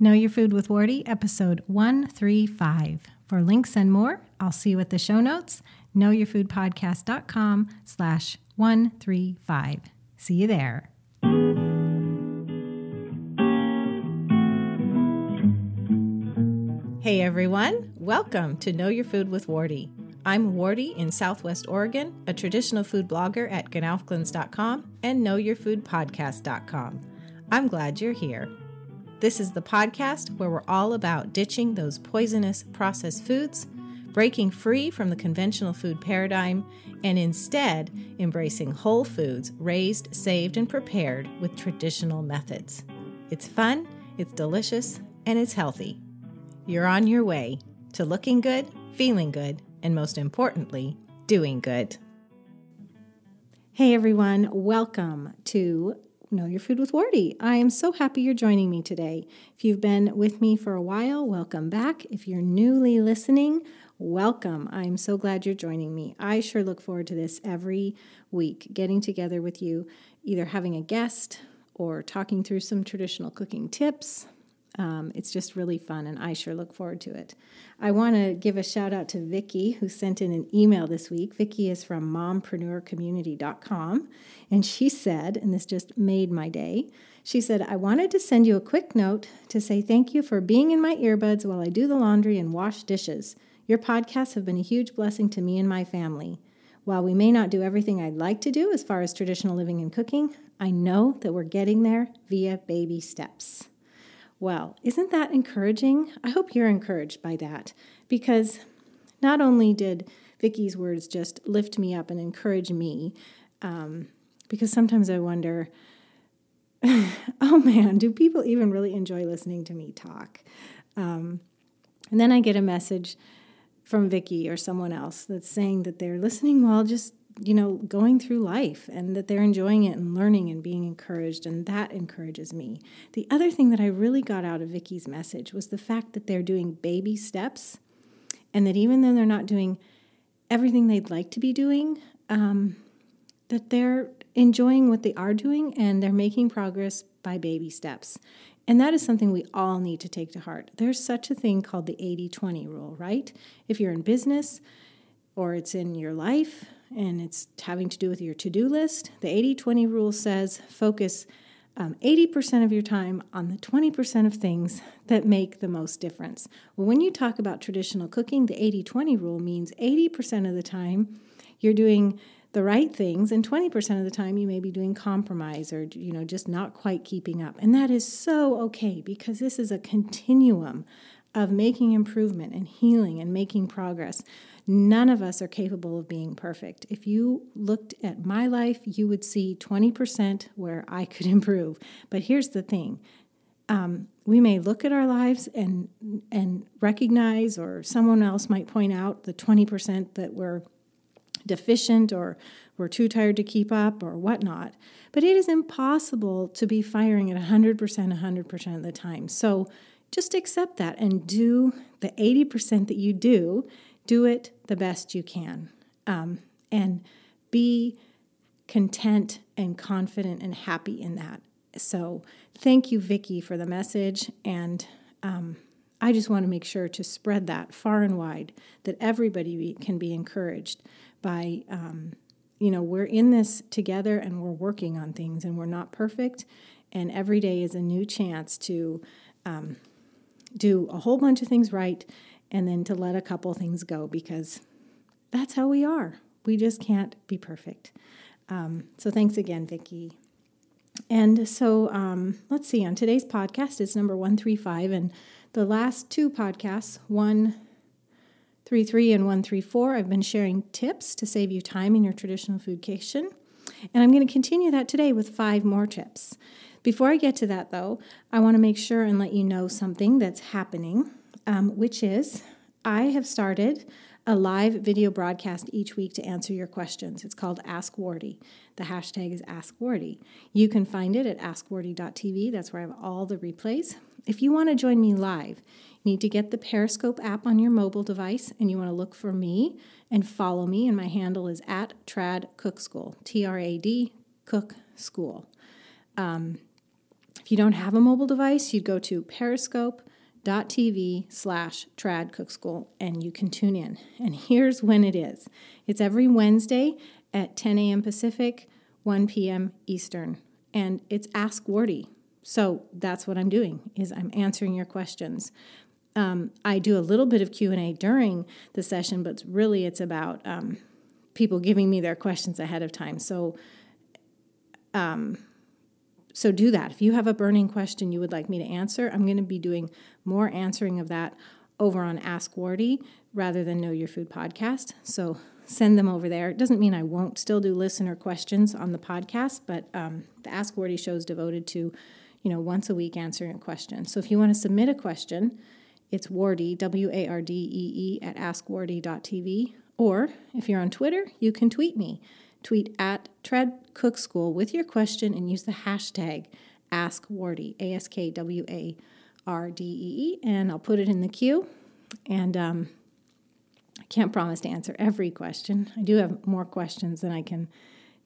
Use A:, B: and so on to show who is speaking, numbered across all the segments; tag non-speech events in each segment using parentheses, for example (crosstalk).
A: Know Your Food with Wardee, episode 135. For links and more, I'll see you at the show notes, knowyourfoodpodcast.com slash 135. See you there. Hey everyone, welcome to Know Your Food with Wardee. I'm Wardee in Southwest Oregon, a traditional food blogger at gnowfglins.com and knowyourfoodpodcast.com. I'm glad you're here. This is the podcast where we're all about ditching those poisonous processed foods, breaking free from the conventional food paradigm, and instead embracing whole foods raised, saved, and prepared with traditional methods. It's fun, it's delicious, and it's healthy. You're on your way to looking good, feeling good, and most importantly, doing good. Hey everyone, welcome to Know Your Food with Wardee. I am so happy you're joining me today. If you've been with me for a while, welcome back. If you're newly listening, welcome. I'm so glad you're joining me. I sure look forward to this every week, getting together with you, either having a guest or talking through some traditional cooking tips, um, it's just really fun, and I sure look forward to it. I want to give a shout out to Vicki, who sent in an email this week. Vicki is from mompreneurcommunity.com, and she said, and this just made my day. She said, I wanted to send you a quick note to say thank you for being in my earbuds while I do the laundry and wash dishes. Your podcasts have been a huge blessing to me and my family. While we may not do everything I'd like to do as far as traditional living and cooking, I know that we're getting there via baby steps well. Isn't that encouraging? I hope you're encouraged by that because not only did Vicki's words just lift me up and encourage me, um, because sometimes I wonder, (laughs) oh man, do people even really enjoy listening to me talk? Um, and then I get a message from Vicki or someone else that's saying that they're listening while just you know, going through life and that they're enjoying it and learning and being encouraged, and that encourages me. The other thing that I really got out of Vicki's message was the fact that they're doing baby steps, and that even though they're not doing everything they'd like to be doing, um, that they're enjoying what they are doing and they're making progress by baby steps. And that is something we all need to take to heart. There's such a thing called the 80 20 rule, right? If you're in business or it's in your life, and it's having to do with your to do list. The 80 20 rule says focus um, 80% of your time on the 20% of things that make the most difference. Well, when you talk about traditional cooking, the 80 20 rule means 80% of the time you're doing the right things and 20% of the time you may be doing compromise or you know just not quite keeping up and that is so okay because this is a continuum of making improvement and healing and making progress None of us are capable of being perfect. If you looked at my life, you would see 20% where I could (laughs) improve. But here's the thing um, we may look at our lives and, and recognize, or someone else might point out the 20% that we're deficient or we're too tired to keep up or whatnot. But it is impossible to be firing at 100% 100% of the time. So just accept that and do the 80% that you do do it the best you can um, and be content and confident and happy in that. So, thank you, Vicki, for the message. And um, I just want to make sure to spread that far and wide that everybody can be encouraged by, um, you know, we're in this together and we're working on things and we're not perfect. And every day is a new chance to um, do a whole bunch of things right and then to let a couple things go because that's how we are. We just can't be perfect. Um, so thanks again, Vicki. And so um, let's see, on today's podcast, it's number 135, and the last two podcasts, 133 and 134, I've been sharing tips to save you time in your traditional food kitchen. And I'm going to continue that today with five more tips. Before I get to that, though, I want to make sure and let you know something that's happening um, which is I have started a live video broadcast each week to answer your questions. It's called Ask Wardee. The hashtag is Ask Wardee. You can find it at askwardee.tv. That's where I have all the replays. If you want to join me live, you need to get the Periscope app on your mobile device and you want to look for me and follow me. And my handle is at Trad Cook School, T R A D Cook School. Um, if you don't have a mobile device, you'd go to periscope.tv slash trad cook school and you can tune in. And here's when it is it's every Wednesday at 10 a.m. Pacific, 1 p.m. Eastern. And it's Ask Wardee. So that's what I'm doing is I'm answering your questions. Um, I do a little bit of Q&A during the session, but really it's about um, people giving me their questions ahead of time. So um, so do that. If you have a burning question you would like me to answer, I'm going to be doing more answering of that over on Ask Wardee rather than Know Your Food podcast. So send them over there. It doesn't mean I won't still do listener questions on the podcast, but um, the Ask Wardee show is devoted to, you know, once a week answering a question. So if you want to submit a question, it's Wardee, W A R D E E, at askwardee.tv. Or if you're on Twitter, you can tweet me tweet at Trad Cook School with your question and use the hashtag AskWardee, A S K W A R D E E, and I'll put it in the queue. And um, I can't promise to answer every question. I do have more questions than I can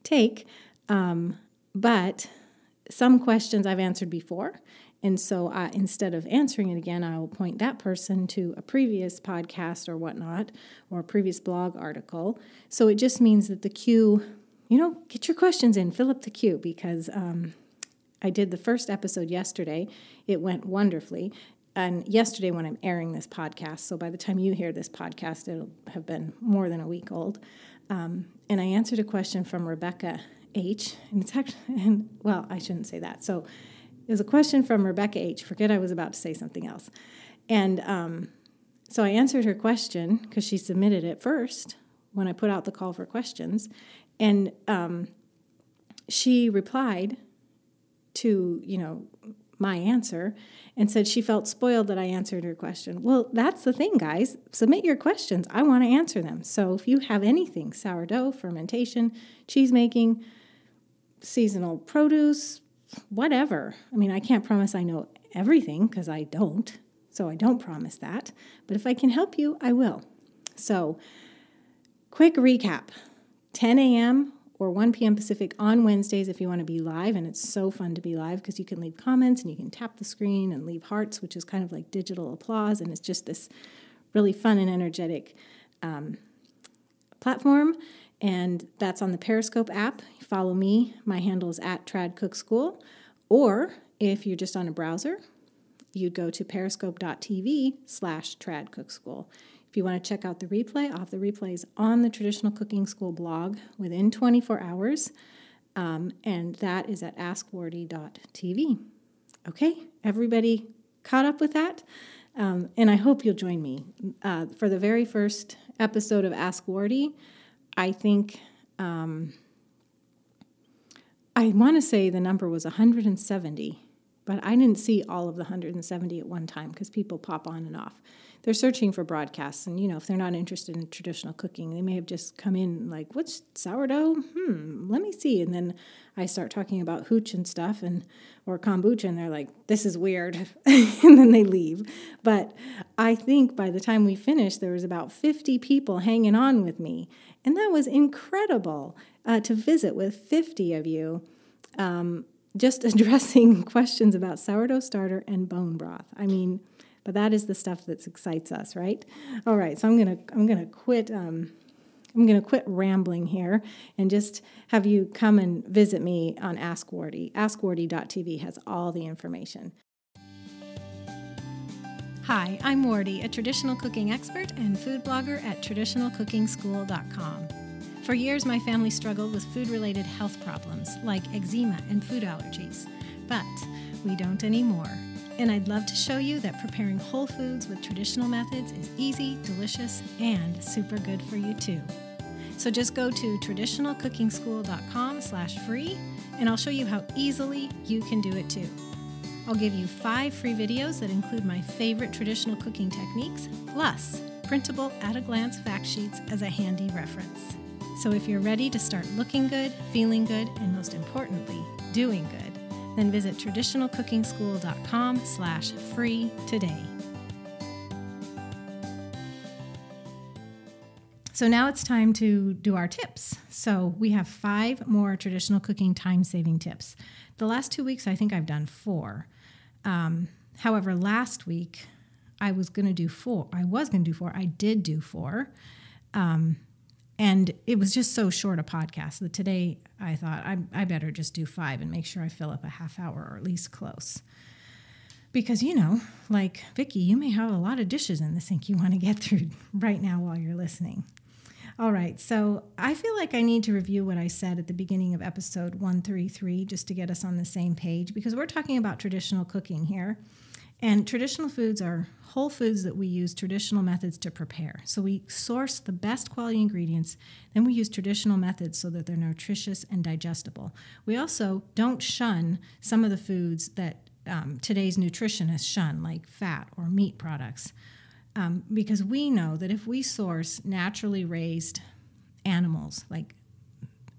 A: take, um, but some questions I've answered before. And so uh, instead of answering it again, I will point that person to a previous podcast or whatnot, or a previous blog article. So it just means that the queue, you know, get your questions in, fill up the queue because um, I did the first episode yesterday. It went wonderfully. And yesterday, when I'm airing this podcast, so by the time you hear this podcast, it'll have been more than a week old. Um, and I answered a question from Rebecca H. And it's actually, (laughs) and, well, I shouldn't say that. So it was a question from Rebecca H. Forget I was about to say something else. And um, so I answered her question because she submitted it first when I put out the call for questions. And um, she replied to, you know, my answer and said she felt spoiled that I answered her question. Well, that's the thing, guys. Submit your questions. I want to answer them. So if you have anything sourdough, fermentation, cheese making, seasonal produce, whatever. I mean, I can't promise I know everything because I don't. So I don't promise that. But if I can help you, I will. So, quick recap 10 a.m. or 1 p.m. Pacific on Wednesdays if you want to be live. And it's so fun to be live because you can leave comments and you can tap the screen and leave hearts, which is kind of like digital applause. And it's just this really fun and energetic um, platform and that's on the Periscope app. Follow me. My handle is at Trad Cook School. Or if you're just on a browser, you'd go to periscope.tv slash Trad Cook School. If you want to check out the replay, off the replays on the Traditional Cooking School blog within 24 hours, um, and that is at askwardee.tv. Okay, everybody caught up with that? Um, and I hope you'll join me uh, for the very first episode of Ask Wardee. I think um, I want to say the number was 170, but I didn't see all of the 170 at one time because people pop on and off. They're searching for broadcasts, and you know, if they're not interested in traditional cooking, they may have just come in like, "What's sourdough? Hmm, let me see." And then I start talking about hooch and stuff, and or kombucha, and they're like, "This is weird," (laughs) and then they leave. But I think by the time we finished, there was about 50 people hanging on with me, and that was incredible uh, to visit with 50 of you. Um, just (laughs) addressing (laughs) questions about sourdough starter and bone broth. I mean, but that is the stuff that excites us, right? All right, so I'm gonna I'm gonna quit. Um, I'm to quit rambling here and just have you come and visit me on Ask Wardee. AskWardee.tv has all the information. Hi, I'm Wardee, a traditional cooking expert and food blogger at traditionalcookingschool.com. For years, my family struggled with food related health problems like eczema and food allergies, but we don't anymore. And I'd love to show you that preparing whole foods with traditional methods is easy, delicious, and super good for you too. So just go to traditionalcookingschool.com slash free and I'll show you how easily you can do it too. I'll give you five free videos that include my favorite traditional cooking techniques, plus printable at a glance fact sheets as a handy reference. So if you're ready to start looking good, feeling good, and most importantly, doing good, then visit traditionalcookingschool.com slash free today. So now it's time to do our tips. So we have five more traditional cooking time saving tips. The last two weeks, I think I've done four. Um, however, last week I was going to do four. I was going to do four. I did do four. Um, and it was just so short a podcast that today I thought I, I better just do five and make sure I fill up a half hour or at least close. Because, you know, like Vicki, you may have a lot of dishes in the sink you want to get through right now while you're listening. All right, so I feel like I need to review what I said at the beginning of episode 133 just to get us on the same page because we're talking about traditional cooking here. And traditional foods are whole foods that we use traditional methods to prepare. So we source the best quality ingredients, then we use traditional methods so that they're nutritious and digestible. We also don't shun some of the foods that um, today's nutritionists shun, like fat or meat products um, because we know that if we source naturally raised animals like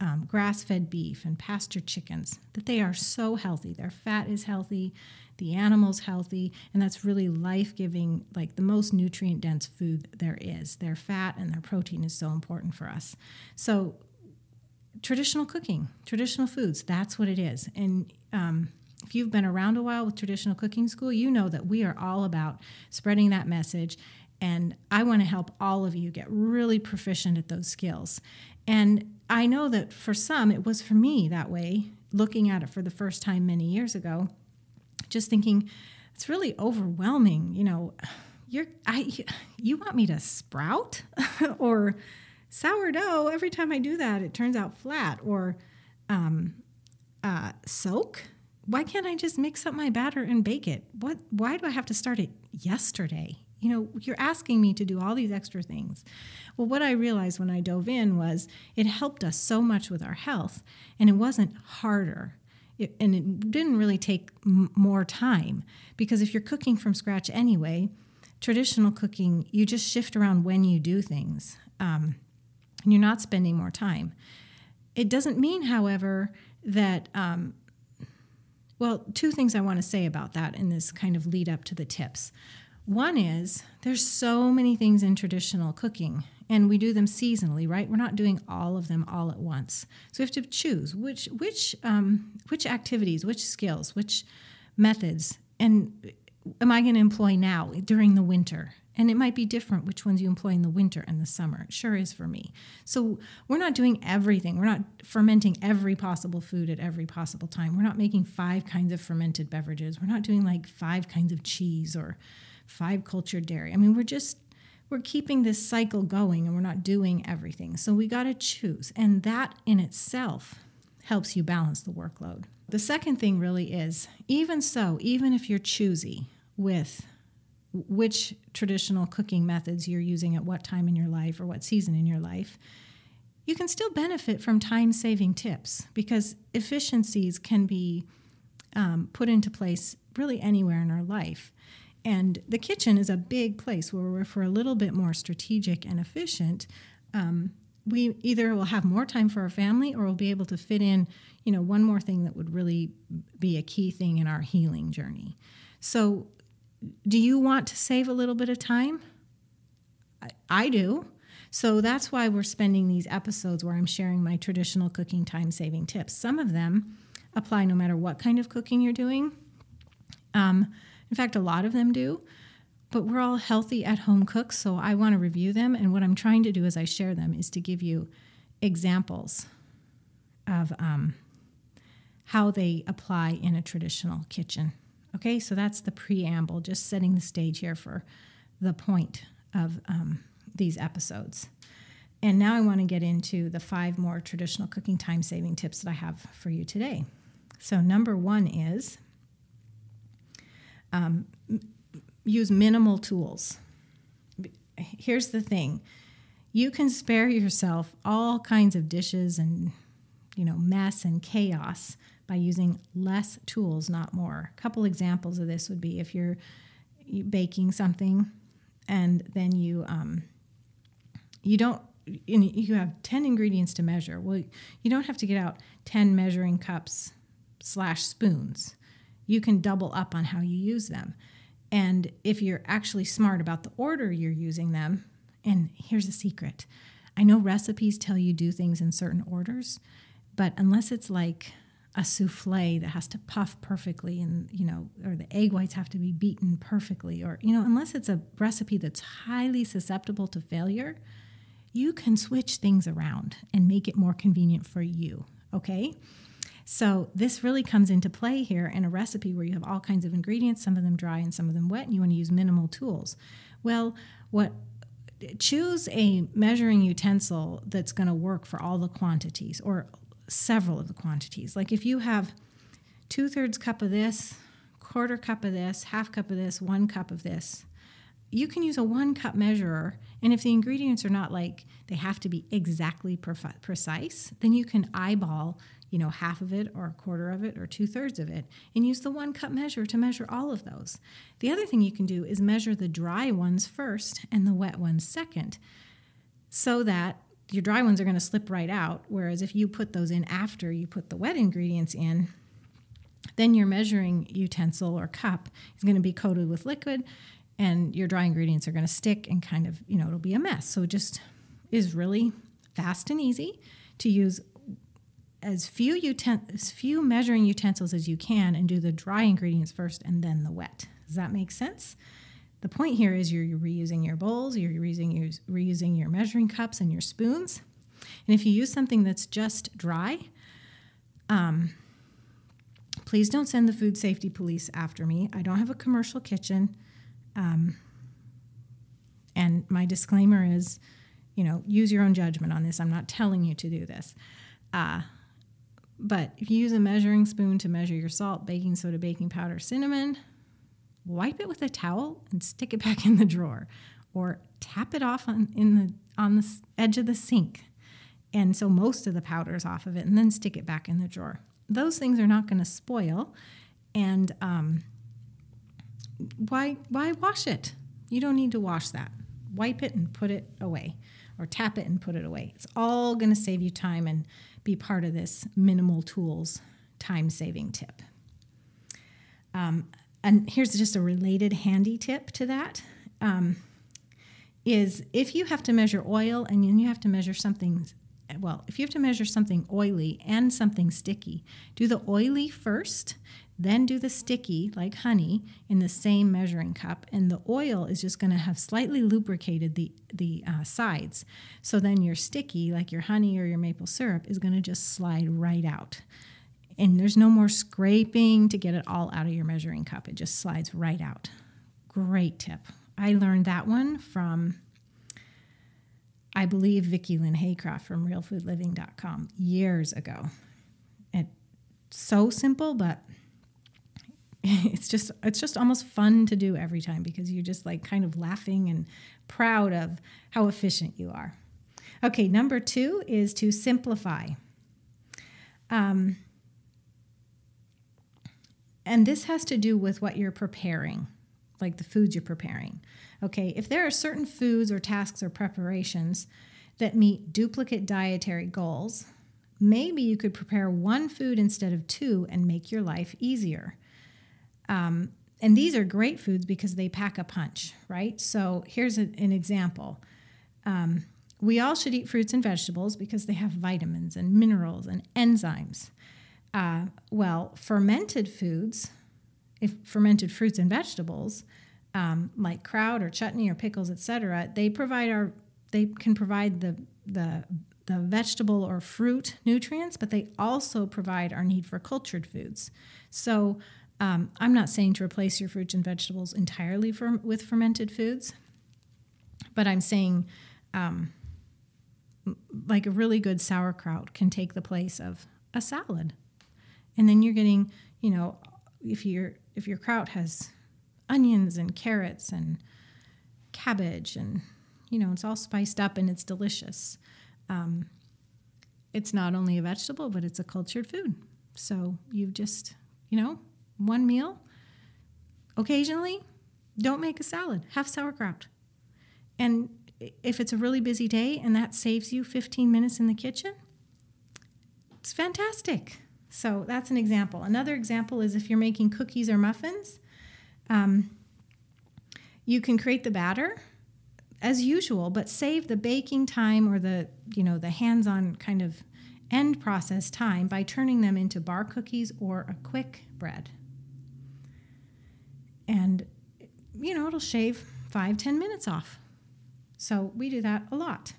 A: um, grass-fed beef and pasture chickens that they are so healthy. Their fat is healthy the animal's healthy and that's really life-giving like the most nutrient dense food there is. Their fat and their protein is so important for us. So traditional cooking traditional foods that's what it is. And um, if you've been around a while with traditional cooking school, you know that we are all about spreading that message. And I want to help all of you get really proficient at those skills. And I know that for some, it was for me that way, looking at it for the first time many years ago, just thinking, it's really overwhelming. You know, you're, I, you want me to sprout (laughs) or sourdough? Every time I do that, it turns out flat or um, uh, soak why can't I just mix up my batter and bake it? What why do I have to start it yesterday? You know, you're asking me to do all these extra things. Well, what I realized when I dove in was it helped us so much with our health and it wasn't harder. It, and it didn't really take m- more time because if you're cooking from scratch anyway, traditional cooking, you just shift around when you do things um, and you're not spending more time. It doesn't mean, however, that um, well, two things I want to say about that in this kind of lead up to the tips. One is there's so many things in traditional cooking and we do them seasonally, right? We're not doing all of them all at once. So we have to choose which which um, which activities, which skills, which methods, and am I going to employ now during the winter? And it might be different which ones you employ in the winter and the summer. It sure is for me. So we're not doing everything. We're not fermenting every possible food at every possible time. We're not making five kinds of fermented beverages. We're not doing like five kinds of cheese or five cultured dairy. I mean, we're just we're keeping this cycle going and we're not doing everything. So we got to choose. And that in itself helps you balance the workload. The second thing really is even so, even if you're choosy with which traditional cooking methods you're using at what time in your life or what season in your life, you can still benefit from time saving tips because efficiencies can be um, put into place really anywhere in our life. And the kitchen is a big place where we're for a little bit more strategic and efficient. Um, we either will have more time for our family or we'll be able to fit in, you know, one more thing that would really be a key thing in our healing journey. So do you want to save a little bit of time? I, I do. So that's why we're spending these episodes where I'm sharing my traditional cooking time saving tips. Some of them apply no matter what kind of cooking you're doing. Um, in fact, a lot of them do. But we're all healthy at home cooks, so I want to review them. And what I'm trying to do as I share them is to give you examples of um, how they apply in a traditional kitchen. Okay, so that's the preamble, just setting the stage here for the point of um, these episodes. And now I want to get into the five more traditional cooking time saving tips that I have for you today. So, number one is um, use minimal tools. Here's the thing you can spare yourself all kinds of dishes and you know mess and chaos by using less tools, not more. A couple examples of this would be if you're baking something and then you um, you don't you have 10 ingredients to measure. Well you don't have to get out 10 measuring cups slash spoons. You can double up on how you use them. And if you're actually smart about the order you're using them and here's a secret. I know recipes tell you do things in certain orders but unless it's like a souffle that has to puff perfectly and you know or the egg whites have to be beaten perfectly or you know unless it's a recipe that's highly susceptible to failure you can switch things around and make it more convenient for you okay? So this really comes into play here in a recipe where you have all kinds of ingredients some of them dry and some of them wet and you want to use minimal tools. Well what choose a measuring utensil that's going to work for all the quantities or several of the quantities. Like if you have two thirds cup of this, quarter cup of this, half cup of this, one cup of this, you can use a one cup measurer. And if the ingredients are not like they have to be exactly precise, then you can eyeball, you know, half of it or a quarter of it or two thirds of it and use the one cup measure to measure all of those. The other thing you can do is measure the dry ones first and the wet ones second so that your dry ones are going to slip right out. Whereas if you put those in after you put the wet ingredients in, then your measuring utensil or cup is going to be coated with liquid and your dry ingredients are going to stick and kind of, you know, it'll be a mess. So it just is really fast and easy to use as few uten- as few measuring utensils as you can and do the dry ingredients first and then the wet. Does that make sense? The point here is you're, reusing your bowls, you're reusing your, reusing your measuring cups and your spoons. And if you use something that's just dry, um, please don't send the food safety police after me. I don't have a commercial kitchen. Um, and my disclaimer is, you know, use your own judgment on this. I'm not telling you to do this. Uh, but if you use a measuring spoon to measure your salt, baking soda, baking powder, cinnamon, wipe it with a towel and stick it (laughs) back in the drawer or tap it off on in the on the edge of the sink and so most of the powder is off of it and then stick it back in the drawer. Those things are not going to spoil and um, why why wash it? You don't need to wash that. Wipe it and put it away or tap it and put it away. It's all going to save you time and be part of this minimal tools time saving tip. Um, and here's just a related handy tip to that um, is if you have to measure oil and then you have to measure something well if you have to measure something oily and something sticky do the oily first then do the sticky like honey in the same measuring cup. And the oil is just going to have slightly lubricated the the uh, sides. So then your sticky like your honey or your maple syrup is going to just slide right out and there's no more scraping to get it all out of your measuring cup. It just slides right out. Great tip. I learned that one from, I believe, Vicki Lynn Haycroft from realfoodliving.com years ago. It's so simple, but (laughs) it's just it's just almost fun to do every time because you're just like kind of laughing and proud of how efficient you are. Okay, number two is to simplify. Um, and this has to do with what you're preparing, like the foods you're preparing. Okay, if there are certain foods or tasks or preparations that meet duplicate dietary goals, maybe you could prepare one food instead of two and make your life easier. Um, and these are great foods because they pack a punch, right? So here's a, an example. Um, we all should eat fruits and vegetables because they have vitamins and minerals and enzymes. Uh, well, fermented foods, if fermented fruits and vegetables, um, like kraut or chutney or pickles, etc., they provide our they can provide the the the vegetable or fruit nutrients, but they also provide our need for cultured foods. So um, I'm not saying to replace your fruits and vegetables entirely for, with fermented foods, but I'm saying um, like a really good sauerkraut can take the place of a salad and then you're getting you know if your if your kraut has onions and carrots and cabbage and you know it's all spiced up and it's delicious. Um, it's not only a vegetable but it's a cultured food. So you've just you know one meal occasionally don't make a salad. Have sauerkraut. And if it's a really busy day and that saves you 15 minutes in the kitchen it's fantastic so that's an example. Another example is if you're making cookies or muffins, um, you can create the batter as usual, but save the baking time or the you know the hands-on kind of end process time by turning them into bar cookies or a quick bread. And, you know, it'll shave five, ten minutes off. So we do that a lot.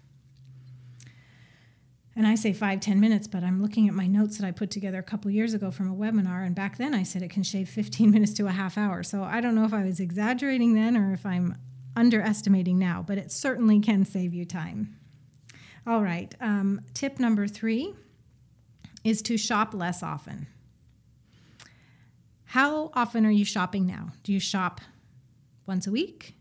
A: And I say five, ten minutes, but I'm looking at my notes that I put together a couple years ago from a webinar. And back then I said it can shave 15 (laughs) minutes to a half hour. So I don't know if I was exaggerating then or if I'm underestimating now, but it certainly can save you time. All right, um, tip number three is to shop less often. How often are you shopping now? Do you shop once a week?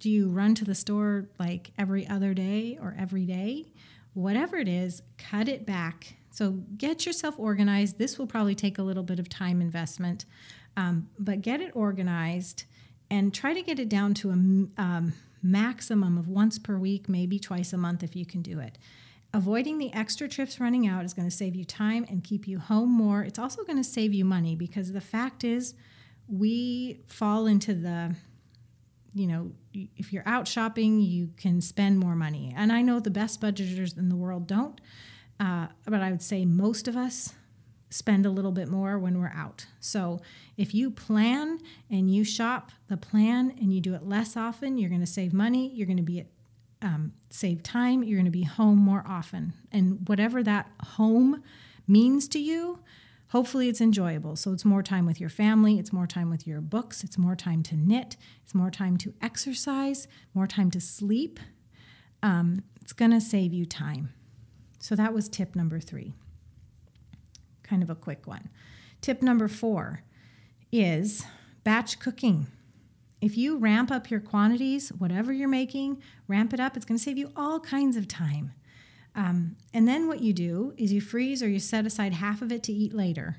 A: Do you run to the store like every other day or every day? Whatever it is, cut it back. So get yourself organized. This will probably take a little bit of time investment, um, but get it organized and try to get it down to a um, maximum of once per week, maybe twice a month if you can do it. Avoiding the extra trips running out is going to save you time and keep you home more. It's also going to save you money because the fact is, we fall into the, you know, if you're out shopping, you can spend more money. And I know the best budgeters in the world don't, uh, but I would say most of us spend a little bit more when we're out. So if you plan and you shop the plan and you do it less often, you're going to save money. You're going to be um, save time. You're going to be home more often, and whatever that home means to you. Hopefully, it's enjoyable. So, it's more time with your family, it's more time with your books, it's more time to knit, it's more time to exercise, more time to sleep. Um, it's going to save you time. So, that was tip number three kind of a quick one. Tip number four is batch cooking. If you ramp up your quantities, whatever you're making, ramp it up, it's going to save you all kinds of time. Um, and then what you do is you freeze or you set aside half of it to eat later.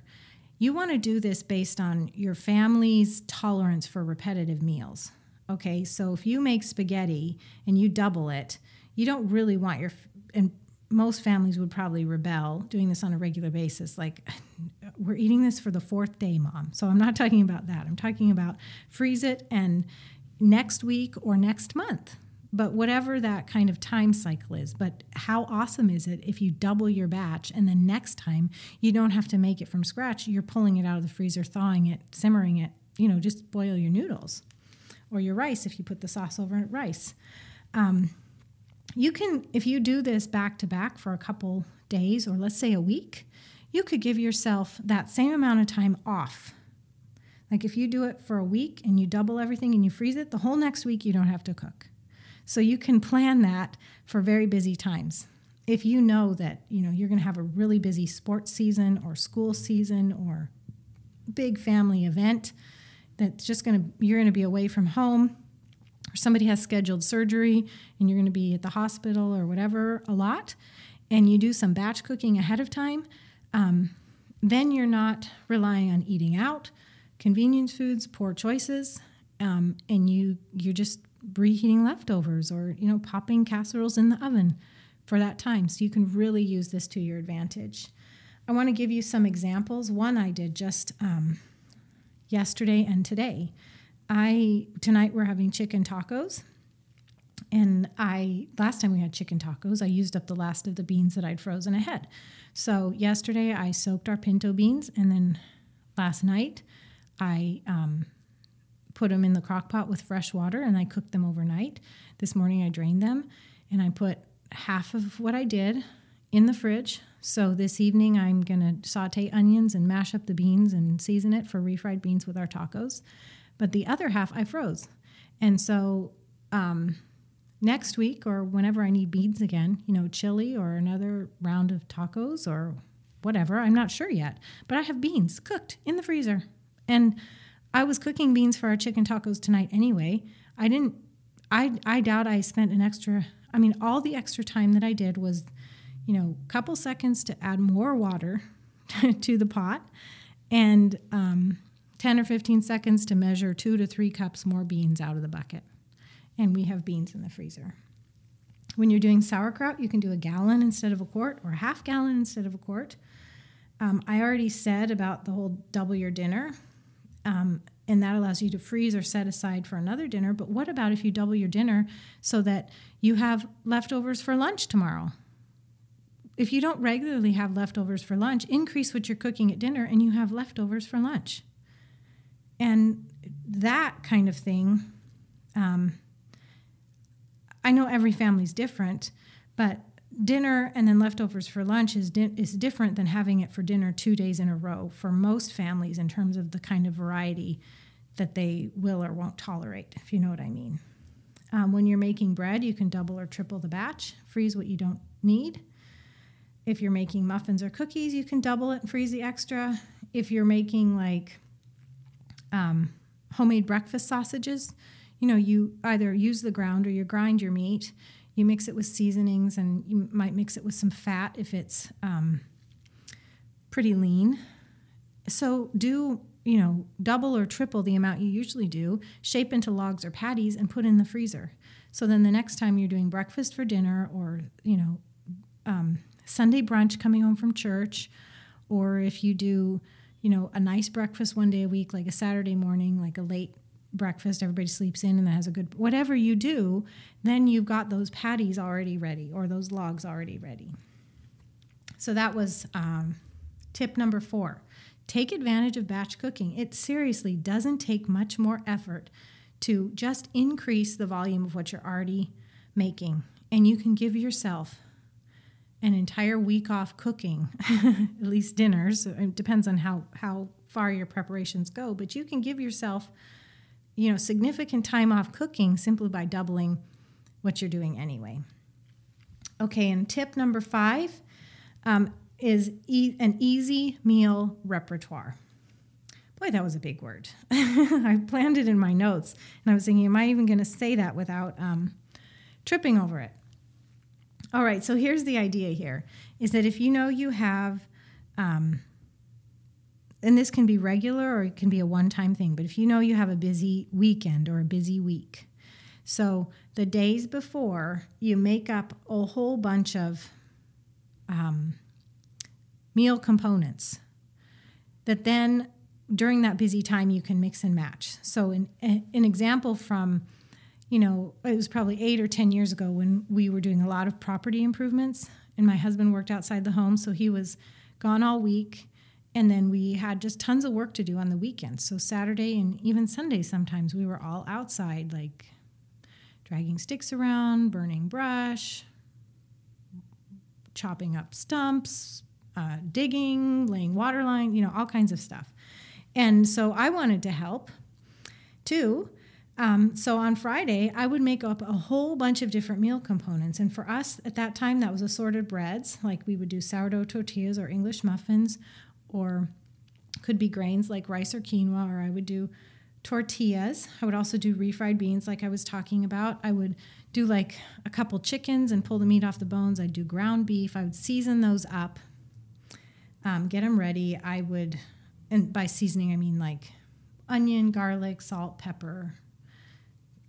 A: You want to do this based on your family's tolerance for repetitive meals. Okay, so if you make spaghetti and you double it, you don't really want your and most families would probably rebel doing this on a regular basis. Like, (sighs) we're eating this for the fourth day, mom. So I'm not (laughs) talking about that. I'm talking about freeze it and next week or next month. But whatever that kind of time cycle is, but how awesome is it if you double your batch and then next time you don't have to make it from scratch? You're pulling it out of the freezer, thawing it, simmering it, you know, just boil your noodles or your rice if you put the sauce over rice. Um, you can, if you do this back to back for a couple days or let's say a week, you could give yourself that same amount of time off. Like if you do it for a week and you double everything and you freeze it, the whole next week you don't have to cook. So you can plan that for very busy times. If you know that, you know, you're going to have a really busy sports season or school season or big family event that's just going to you're going to be away from home, or somebody has scheduled surgery and you're going to be at the hospital or whatever a lot, and you do some batch cooking ahead of time, um, then you're not relying on eating out, convenience foods, poor choices, um, and you you're just reheating leftovers or you know popping casseroles in the oven for that time. So you can really use this to your advantage. I want to give you some examples. One I did just um, yesterday and today. I tonight we're having chicken tacos. And I last time we had chicken tacos, I used up the last of the beans that I'd frozen ahead. So yesterday I soaked our pinto beans, and then last night I um, put them in the crock pot with fresh water and I cooked them overnight. This morning I drained them and I put half of what I did in the fridge. So this evening I'm going to saute onions and mash up the beans and season it for refried beans with our tacos but the other half I froze. And so um, next week or whenever I need beans again, you know, chili or another round of tacos or whatever, I'm not sure yet. But I have beans cooked in the freezer. And I was cooking beans for our chicken tacos tonight anyway. I didn't I I doubt I spent an extra I mean all the extra time that I did was, you know, a couple seconds to add more water (laughs) to the pot and um, 10 or 15 seconds to measure two to three cups more beans out of the bucket. And we have beans in the freezer. When you're doing sauerkraut, you can do a gallon instead of a quart or a half gallon instead of a quart. Um, I already said about the whole double your dinner, um, and that allows you to freeze or set aside for another dinner. But what about if you double your dinner so that you have leftovers for lunch tomorrow?
B: if you don't regularly have leftovers for lunch, increase what you're cooking at dinner and you have leftovers for lunch. And that kind of thing, um, I know every family's different, but dinner and then leftovers for lunch is di- is different than having it for dinner two days in a row for most families in terms of the kind of variety that they will or won't tolerate, if you know what I mean. Um, when you're making bread, you can double or triple the batch, freeze what you don't need. If you're making muffins or cookies, you can double it and freeze the extra. If you're making like um, homemade breakfast sausages, you know, you either use the ground or you grind your meat. You mix it with seasonings and you might mix it with some fat if it's um, pretty lean. So do you know, double or triple the amount you usually do, shape into logs or patties, and put in the freezer. So then the next time you're doing breakfast for dinner or, you know, um, Sunday brunch coming home from church, or if you do, you know, a nice breakfast one day a week, like a Saturday morning, like a late breakfast, everybody sleeps in and that has a good, whatever you do, then you've got those patties already ready or those logs already ready. So that was um, tip number four. Take advantage of batch cooking. It seriously doesn't take much more effort to just increase the volume of what you're already making. And you can give yourself an entire week off cooking, (laughs) at least dinners. It depends on how, how far your preparations go, but you can give yourself, you know, significant time off cooking simply by doubling what you're doing anyway. Okay, and tip number five um, is e- an easy meal repertoire. Boy, that was a big word. (laughs) I planned it in my notes, and I was thinking, am I even going to say that without um, tripping over it? All right, so here's the idea here is that if you know you have, um, and this can be regular or it can be a one time thing, but if you know you have a busy weekend or a busy week, so the days before, you make up a whole bunch of um, meal components that then during that busy time you can mix and match. So, an, an example from you know, it was probably eight or 10 years ago when we were doing a lot of property improvements, and my husband worked outside the home, so he was gone all week. And then we had just tons of work to do on the weekends. So, Saturday and even Sunday, sometimes we were all outside, like dragging sticks around, burning brush, chopping up stumps, uh, digging, laying water line, you know, all kinds of stuff. And so I wanted to help too. Um, so on Friday, I would make up a whole bunch of different meal components. And for us at that time, that was assorted breads. Like we would do sourdough tortillas or English muffins, or could be grains like rice or quinoa, or I would do tortillas. I would also do refried beans, like I was talking about. I would do like a couple chickens and pull the meat off the bones. I'd do ground beef. I would season those up, um, get them ready. I would, and by seasoning, I mean like onion, garlic, salt, pepper,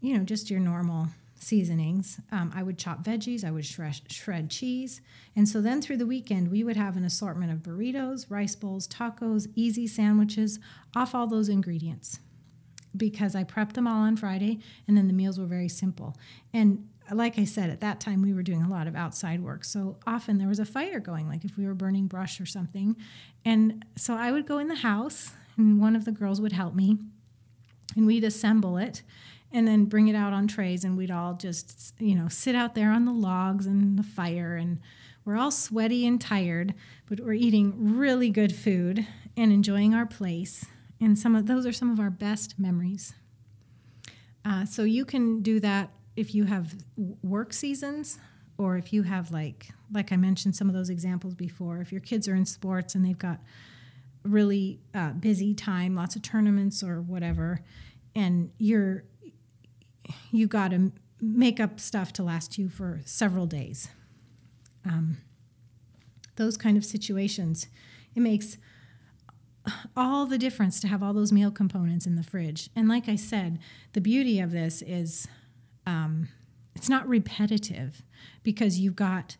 B: you know, just your normal seasonings. Um, I would chop veggies, I would shred, shred cheese. And so then through the weekend, we would have an assortment of burritos, rice bowls, tacos, easy sandwiches off all those ingredients because I prepped them all on Friday and then the meals were very simple. And like I said, at that time we were doing a lot of outside work. So often there was a fire going, like if we were burning brush or something. And so I would go in the house and one of the girls would help me and we'd assemble it and then bring it out on trays and we'd all just you know sit out there on the logs and the fire and we're all sweaty and tired but we're eating really good food and enjoying our place and some of those are some of our best memories. Uh, so you can do that if you have work seasons or if you have like like i mentioned some of those examples before if your kids are in sports and they've got really uh, busy time lots of tournaments or whatever and you're you got to make up stuff to last you for several days. Um, those kind of situations, it makes all the difference to have all those meal components in the fridge. And like I said, the beauty of this is um, it's not repetitive because you've got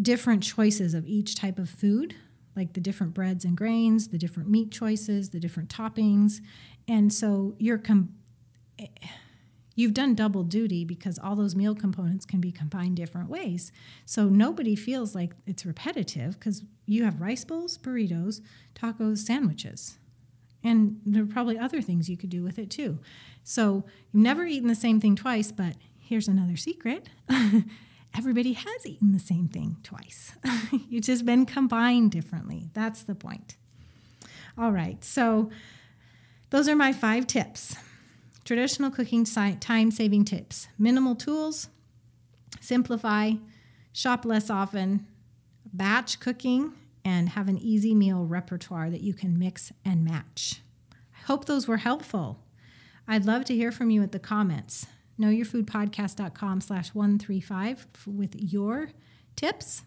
B: different choices of each type of food, like the different breads and grains, the different meat choices, the different toppings. And so you're com- you've done double duty because all those meal components can be combined different ways. So nobody feels like it's repetitive because you have rice bowls, burritos, tacos, sandwiches. And there are probably other things you could do with it too. So you've never eaten the same thing twice, but here's another secret. (laughs) Everybody has eaten the same thing twice. (laughs) it's just been combined differently. That's the point. All right, so those are my five tips. Traditional cooking time saving tips minimal tools, simplify, shop less often, batch cooking, and have an easy meal repertoire that you can mix and match. I hope those were helpful. I'd love to hear from you at the comments. Knowyourfoodpodcast.com slash 135 with your tips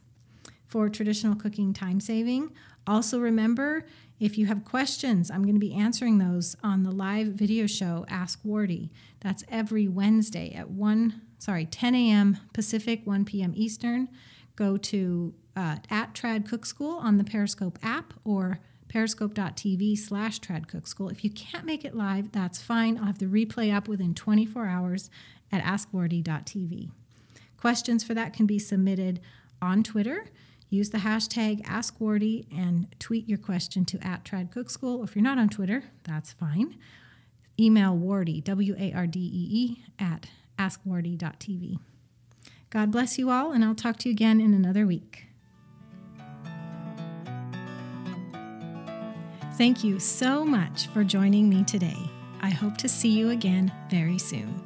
B: for traditional cooking time saving. Also, remember if you have questions, I'm going to be answering those on the live video show Ask Wardee. That's every Wednesday at 1, sorry, 10 a.m. Pacific, 1 p.m. Eastern. Go to uh, at Trad Cook School on the Periscope app or periscope.tv slash Trad Cook School. If you can't make it live, that's fine. I'll have the replay up within 24 hours at askwardee.tv. Questions for that can be submitted on Twitter use the hashtag AskWardee and tweet your question to at Trad Cook School. If you're not on Twitter, that's fine. Email Wardee, W A R D E E, at askwardee.tv. God bless you all, and I'll talk to you again in another week. Thank you so much for joining me today. I hope to see you again very soon.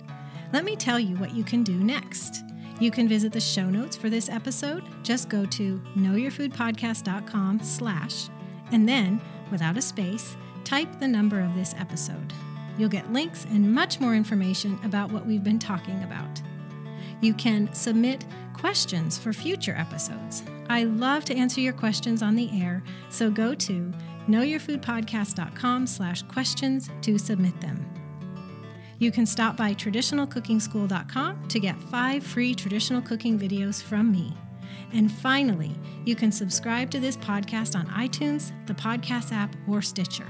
B: Let me tell you what you can do next. You can visit the show notes for this episode. Just go to knowyourfoodpodcast.com slash, and then, without a space, type the number of this episode. You'll get links and much more information about what we've been talking about. You can submit questions for future episodes. I love to answer your questions on the air, so go to knowyourfoodpodcast.com slash questions to submit them. You can stop by traditionalcookingschool.com to get five free traditional cooking videos from me. And finally, you can subscribe to this podcast on iTunes, the podcast app, or Stitcher.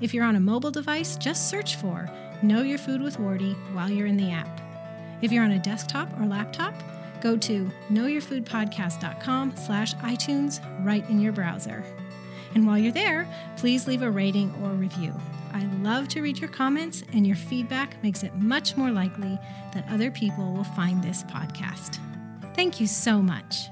B: If you're on a mobile device, just search for Know Your Food with Wardee while you're in the app. If you're on a desktop or laptop, go to knowyourfoodpodcast.com slash iTunes right in your browser. And while you're there, please leave a rating or review. I love to read your comments, and your feedback makes it much more likely that other people will find this podcast. Thank you so much.